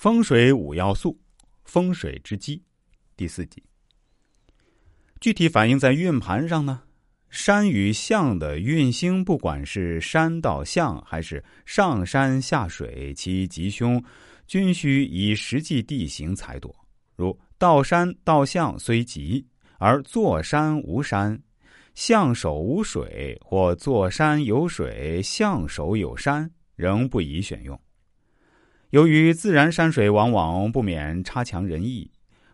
风水五要素，风水之基，第四集。具体反映在运盘上呢？山与象的运星，不管是山到象，还是上山下水，其吉凶均需以实际地形裁夺。如到山到象虽吉，而坐山无山，象首无水，或坐山有水，象首有山，仍不宜选用。由于自然山水往往不免差强人意，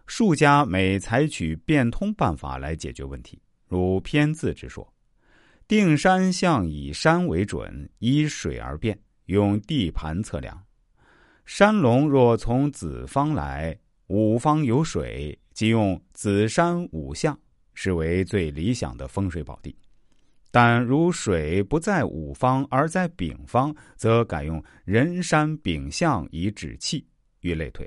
术家每采取变通办法来解决问题。如偏字之说，定山象以山为准，依水而变，用地盘测量。山龙若从子方来，五方有水，即用子山五象，是为最理想的风水宝地。但如水不在五方而在丙方，则改用人山丙象以止气，于类推。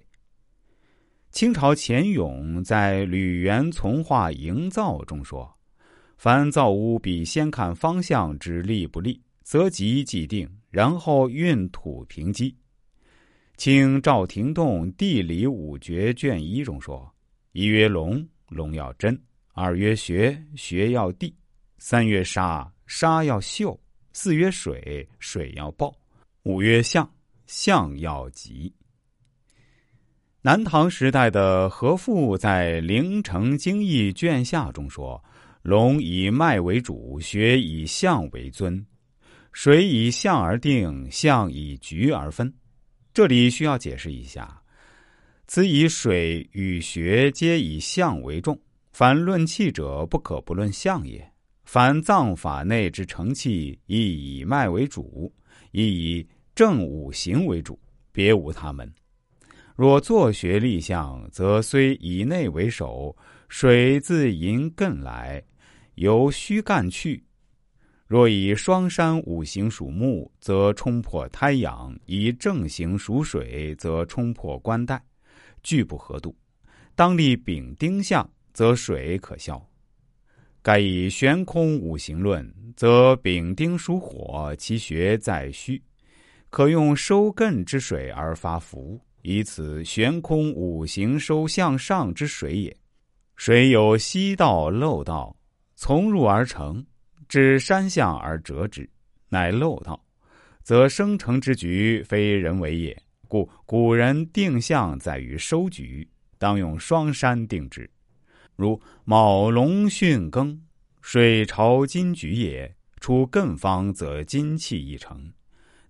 清朝钱勇在《吕园从化营造》中说。凡造屋，必先看方向之利不利，择吉即定，然后运土平基。清赵廷栋地理五诀卷一中说：一曰龙，龙要真；二曰穴，穴要地；三曰沙，沙要秀；四曰水，水要暴；五曰象，象要吉。南唐时代的何复在《灵城经义》卷下中说。龙以脉为主，穴以象为尊，水以象而定，象以局而分。这里需要解释一下：此以水与穴皆以象为重，凡论气者，不可不论象也。凡藏法内之成气，亦以脉为主，亦以正五行为主，别无他门。若坐学立象，则虽以内为首，水自引艮来。由虚干去，若以双山五行属木，则冲破胎阳；以正行属水，则冲破官带，俱不合度。当立丙丁相，则水可消。盖以悬空五行论，则丙丁属火，其穴在虚，可用收艮之水而发福，以此悬空五行收向上之水也。水有溪道漏道。从入而成，至山向而折之，乃漏道，则生成之局非人为也。故古人定向在于收局，当用双山定之。如卯龙巽庚，水朝金局也，出艮方则金气一成，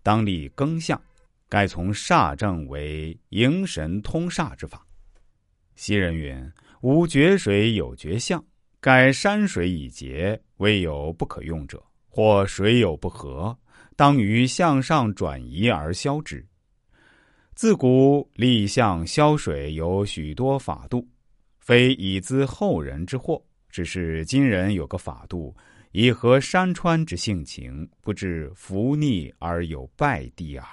当立庚相。该从煞正为迎神通煞之法。昔人云：无绝水有绝相。盖山水已竭，未有不可用者；或水有不和，当于向上转移而消之。自古立象消水有许多法度，非以资后人之祸，只是今人有个法度，以合山川之性情，不至伏逆而有败地耳。